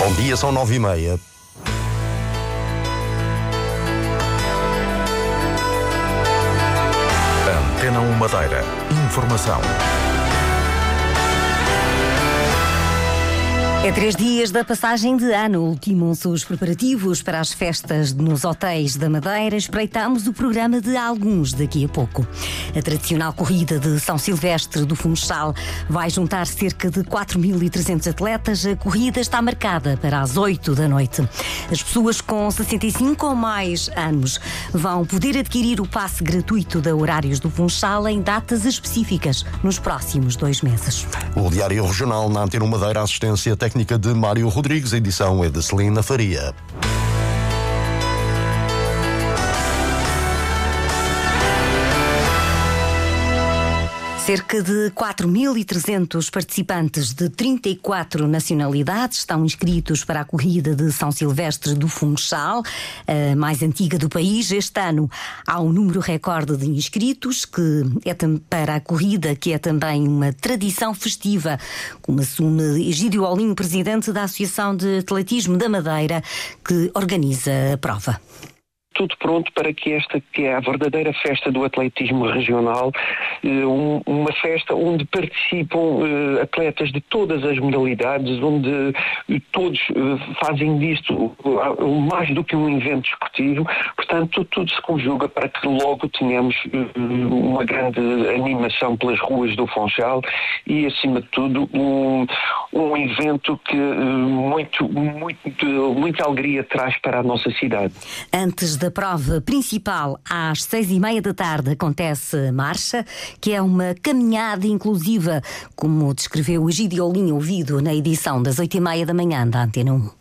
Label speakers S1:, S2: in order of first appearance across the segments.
S1: Bom dia, são nove e meia. Antena 1 Madeira. Informação.
S2: É três dias da passagem de ano. Ultimam-se os preparativos para as festas nos hotéis da Madeira. Espreitamos o programa de alguns daqui a pouco. A tradicional corrida de São Silvestre do Funchal vai juntar cerca de 4.300 atletas. A corrida está marcada para as 8 da noite. As pessoas com 65 ou mais anos vão poder adquirir o passe gratuito da Horários do Funchal em datas específicas nos próximos dois meses.
S1: O Diário Regional na Antena 1 Madeira, assistência técnica técnica de Mário Rodrigues, a edição é de Celina Faria.
S2: Cerca de 4.300 participantes de 34 nacionalidades estão inscritos para a corrida de São Silvestre do Funchal, a mais antiga do país. Este ano há um número recorde de inscritos que é para a corrida, que é também uma tradição festiva, como assume Egídio Olinho, presidente da Associação de Atletismo da Madeira, que organiza a prova
S3: tudo pronto para que esta, que é a verdadeira festa do atletismo regional, eh, uma festa onde participam eh, atletas de todas as modalidades, onde eh, todos fazem disto mais do que um evento esportivo, portanto tudo se conjuga para que logo tenhamos uma grande animação pelas ruas do Funchal e acima de tudo um, um evento que muito, muito, muita alegria traz para a nossa cidade.
S2: Antes da prova principal, às seis e meia da tarde, acontece a marcha, que é uma caminhada inclusiva, como descreveu o Olinho ouvido na edição das oito e meia da manhã da Antena 1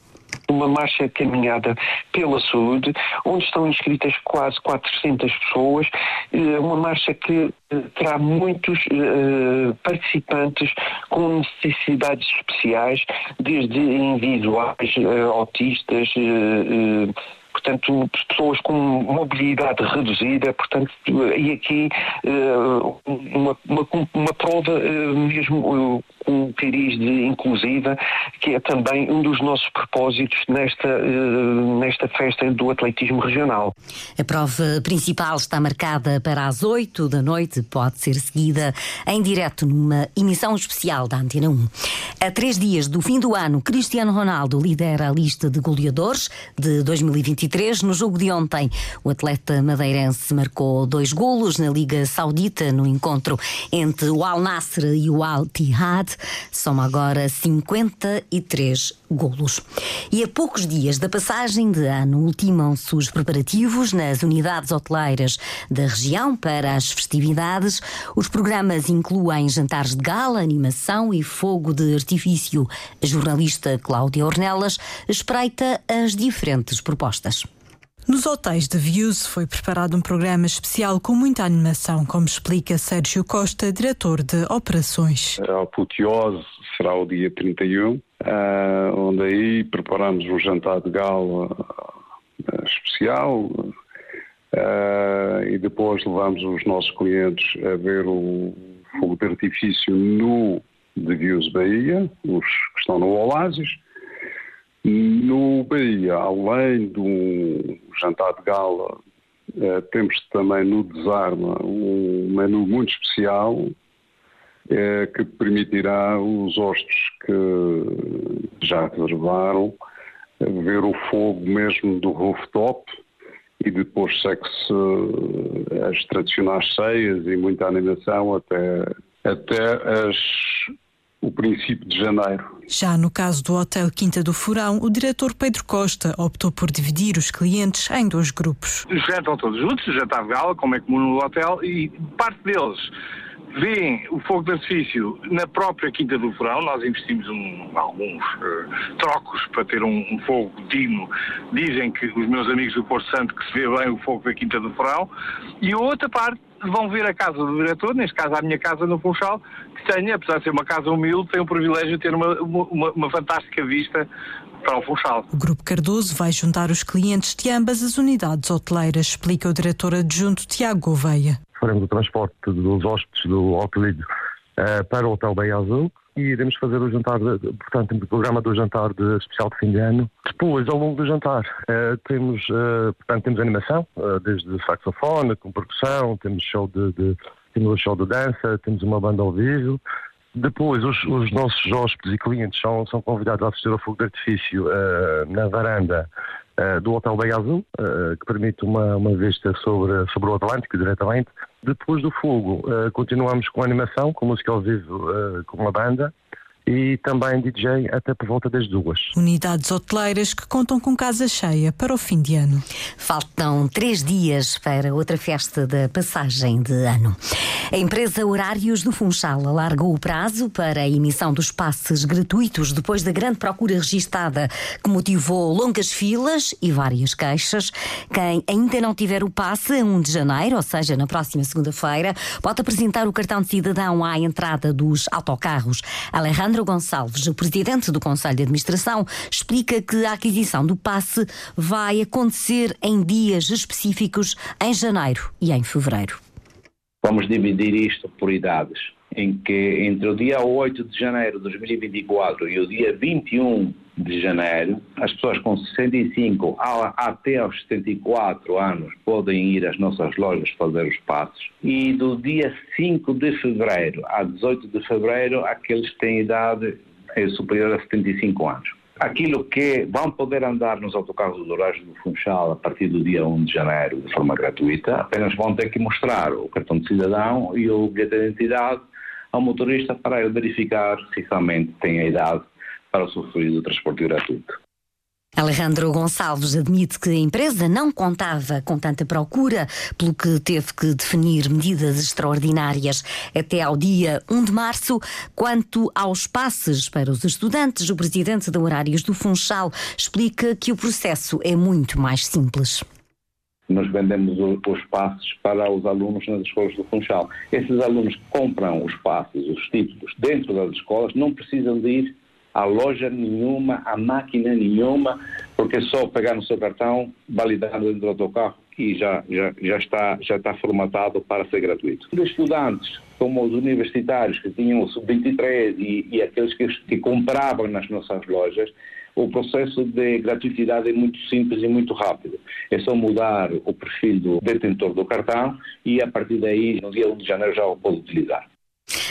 S3: uma marcha caminhada pela saúde, onde estão inscritas quase 400 pessoas, eh, uma marcha que eh, terá muitos uh, participantes com necessidades especiais, desde individuais, autistas, portanto, pessoas com mobilidade reduzida, portanto, e aqui eh, uma, uma, uma prova eh, mesmo eh, com um cariz de inclusiva, que é também um dos nossos propósitos nesta, nesta festa do atletismo regional.
S2: A prova principal está marcada para as 8 da noite, pode ser seguida em direto numa emissão especial da Antena 1. A três dias do fim do ano, Cristiano Ronaldo lidera a lista de goleadores de 2023 23. No jogo de ontem, o atleta madeirense marcou dois golos na Liga Saudita no encontro entre o Al Nasser e o Al Tihad. Soma agora 53 golos. E a poucos dias da passagem de ano, ultimam-se os preparativos nas unidades hoteleiras da região para as festividades. Os programas incluem jantares de gala, animação e fogo de artifício. A jornalista Cláudia Ornelas espreita as diferentes propostas.
S4: Nos hotéis de Views foi preparado um programa especial com muita animação, como explica Sérgio Costa, diretor de operações.
S5: A apoteose será o dia 31, uh, ah, onde aí preparamos um jantar de gala uh, especial uh, e depois levamos os nossos clientes a ver o fogo de artifício no de Views Bahia, os que estão no Oasis no Bahia, além do jantar de gala, eh, temos também no Desarma um menu muito especial eh, que permitirá os hóspedes que já reservaram ver o fogo mesmo do rooftop e depois segue-se as tradicionais ceias e muita animação até, até as o princípio de janeiro.
S4: Já no caso do Hotel Quinta do Furão, o diretor Pedro Costa optou por dividir os clientes em dois grupos.
S6: Jantam todos juntos, jantar de gala, como é comum no hotel, e parte deles vêem o fogo de artifício na própria Quinta do Furão. Nós investimos um, alguns uh, trocos para ter um, um, fogo digno. Dizem que os meus amigos do Porto Santo que se vê bem o fogo da Quinta do Furão. E a outra parte vão ver a casa do diretor, neste caso a minha casa no Funchal, que tem, apesar de ser uma casa humilde, tem o privilégio de ter uma, uma, uma fantástica vista para o Funchal.
S4: O Grupo Cardoso vai juntar os clientes de ambas as unidades hoteleiras, explica o diretor adjunto Tiago Gouveia.
S7: Faremos o transporte dos hóspedes do Hotel uh, para o Hotel Bem Azul e iremos fazer o jantar, de, portanto, temos o programa do jantar de especial de fim de ano. Depois, ao longo do jantar, uh, temos, uh, portanto, temos animação, uh, desde saxofone, com percussão, temos show de, de, temos show de dança, temos uma banda ao vivo. Depois, os, os nossos hóspedes e clientes são, são convidados a assistir ao fogo de artifício na varanda do Hotel Bem Azul, que permite uma, uma vista sobre, sobre o Atlântico diretamente. Depois do fogo, uh, continuamos com a animação, com música ao vivo, uh, com uma banda e também DJ até por volta das duas.
S4: Unidades hoteleiras que contam com casa cheia para o fim de ano.
S2: Faltam três dias para outra festa da passagem de ano. A empresa Horários do Funchal alargou o prazo para a emissão dos passes gratuitos depois da grande procura registada que motivou longas filas e várias queixas. Quem ainda não tiver o passe a 1 de janeiro, ou seja, na próxima segunda-feira, pode apresentar o cartão de cidadão à entrada dos autocarros. Alejandro Gonçalves, o presidente do Conselho de Administração, explica que a aquisição do passe vai acontecer em dias específicos em janeiro e em fevereiro.
S8: Vamos dividir isto por idades, em que entre o dia 8 de janeiro de 2024 e o dia 21 de janeiro, as pessoas com 65 até aos 74 anos podem ir às nossas lojas fazer os passos. E do dia 5 de fevereiro a 18 de fevereiro, aqueles que têm idade superior a 75 anos aquilo que vão poder andar nos autocarros do Horário do Funchal a partir do dia 1 de janeiro de forma gratuita, apenas vão ter que mostrar o cartão de cidadão e o bilhete de identidade ao motorista para ele verificar se realmente tem a idade para usufruir do transporte gratuito.
S2: Alejandro Gonçalves admite que a empresa não contava com tanta procura, pelo que teve que definir medidas extraordinárias até ao dia 1 de março. Quanto aos passes para os estudantes, o presidente da Horários do Funchal explica que o processo é muito mais simples.
S8: Nós vendemos os passes para os alunos nas escolas do Funchal. Esses alunos que compram os passes, os títulos, dentro das escolas, não precisam de ir a loja nenhuma, a máquina nenhuma, porque é só pegar no seu cartão, validar dentro do autocarro e já, já, já, está, já está formatado para ser gratuito. Os estudantes, como os universitários que tinham o sub-23 e, e, aqueles que, que compravam nas nossas lojas, o processo de gratuidade é muito simples e muito rápido. É só mudar o perfil do detentor do cartão e a partir daí, no dia 1 de janeiro, já o pode utilizar.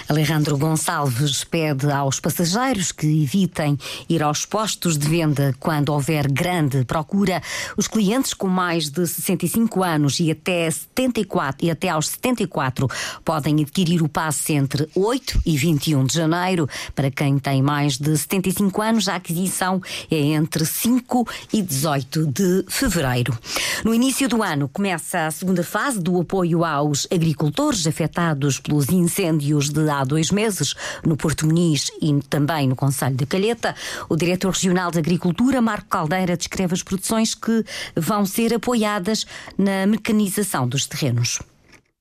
S2: Alejandro Gonçalves pede aos passageiros que evitem ir aos postos de venda quando houver grande procura. Os clientes com mais de 65 anos e até 74 e até aos 74 podem adquirir o passe entre 8 e 21 de janeiro. Para quem tem mais de 75 anos, a aquisição é entre 5 e 18 de fevereiro. No início do ano começa a segunda fase do apoio aos agricultores afetados pelos incêndios de há dois meses no Porto Muniz e também no Conselho de Calheta. O diretor regional de Agricultura, Marco Caldeira, descreve as produções que vão ser apoiadas na mecanização dos terrenos.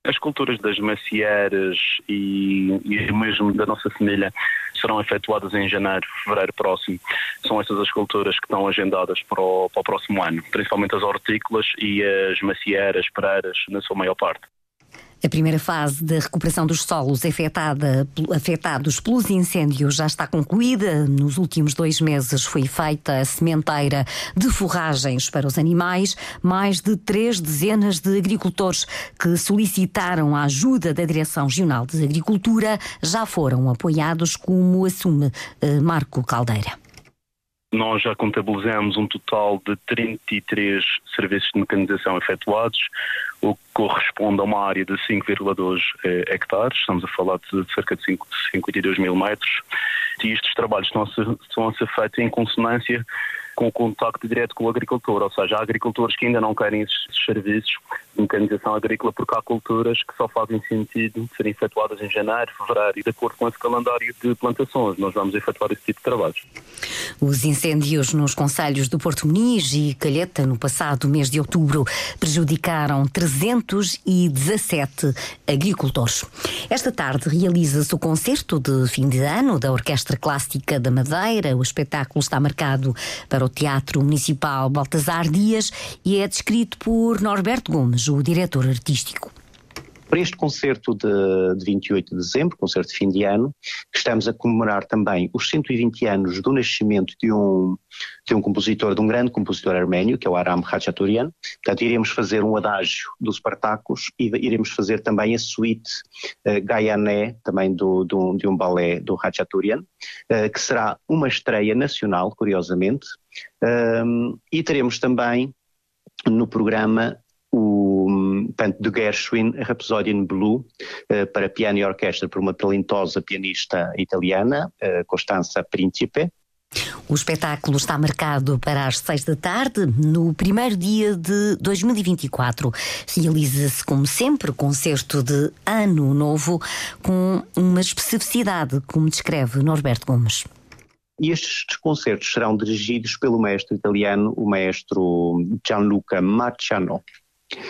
S9: As culturas das macieiras e, e mesmo da nossa família serão efetuadas em janeiro, fevereiro próximo. São essas as culturas que estão agendadas para o, para o próximo ano, principalmente as hortícolas e as macieiras, pereiras, na sua maior parte.
S2: A primeira fase da recuperação dos solos afetada, afetados pelos incêndios já está concluída. Nos últimos dois meses foi feita a sementeira de forragens para os animais. Mais de três dezenas de agricultores que solicitaram a ajuda da Direção Regional de Agricultura já foram apoiados, como assume eh, Marco Caldeira.
S9: Nós já contabilizamos um total de 33 serviços de mecanização efetuados, o que corresponde a uma área de 5,2 eh, hectares, estamos a falar de cerca de 5, 52 mil metros, e estes trabalhos estão a ser, estão a ser feitos em consonância com contacto direto com o agricultor, ou seja, há agricultores que ainda não querem esses serviços de mecanização agrícola porque há culturas que só fazem sentido serem efetuadas em janeiro, fevereiro e de acordo com esse calendário de plantações. Nós vamos efetuar esse tipo de trabalhos.
S2: Os incêndios nos conselhos do Porto Muniz e Calheta no passado mês de outubro prejudicaram 317 agricultores. Esta tarde realiza-se o concerto de fim de ano da Orquestra Clássica da Madeira. O espetáculo está marcado para o Teatro Municipal Baltasar Dias e é descrito por Norberto Gomes, o diretor artístico.
S10: Para este concerto de, de 28 de dezembro, concerto de fim de ano, estamos a comemorar também os 120 anos do nascimento de um, de um compositor, de um grande compositor arménio, que é o Aram Khachaturian. Portanto, iremos fazer um adágio dos Spartacus e iremos fazer também a suíte uh, Gaiané, também do, do, de um balé do Khachaturian, uh, que será uma estreia nacional, curiosamente. Um, e teremos também no programa portanto, de Gershwin, Rhapsody in Blue, uh, para piano e orquestra por uma talentosa pianista italiana, uh, Costanza Principe.
S2: O espetáculo está marcado para as seis da tarde, no primeiro dia de 2024. Realiza-se, como sempre, concerto de Ano Novo, com uma especificidade, como descreve Norberto Gomes.
S10: E estes concertos serão dirigidos pelo mestre italiano, o maestro Gianluca Marciano.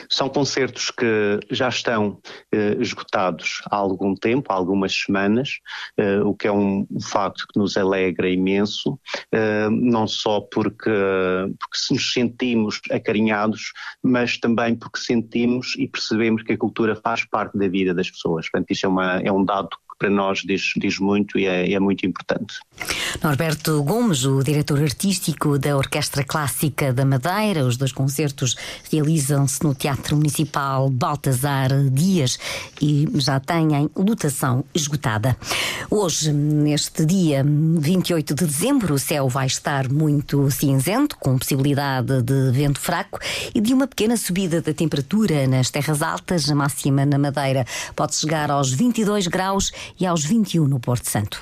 S10: São concertos que já estão eh, esgotados há algum tempo, há algumas semanas, eh, o que é um facto que nos alegra imenso, eh, não só porque, porque nos sentimos acarinhados, mas também porque sentimos e percebemos que a cultura faz parte da vida das pessoas. Portanto, isso é, uma, é um dado para nós diz, diz muito e é, é, muito importante.
S2: Norberto Gomes, o diretor artístico da Orquestra Clássica da Madeira, os dois concertos realizam-se no Teatro Municipal Baltasar Dias e já têm lotação esgotada. Hoje, neste dia 28 de dezembro, o céu vai estar muito cinzento, com possibilidade de vento fraco e de uma pequena subida da temperatura nas terras altas. A máxima na Madeira pode chegar aos 22 graus e aos 21 no Porto Santo.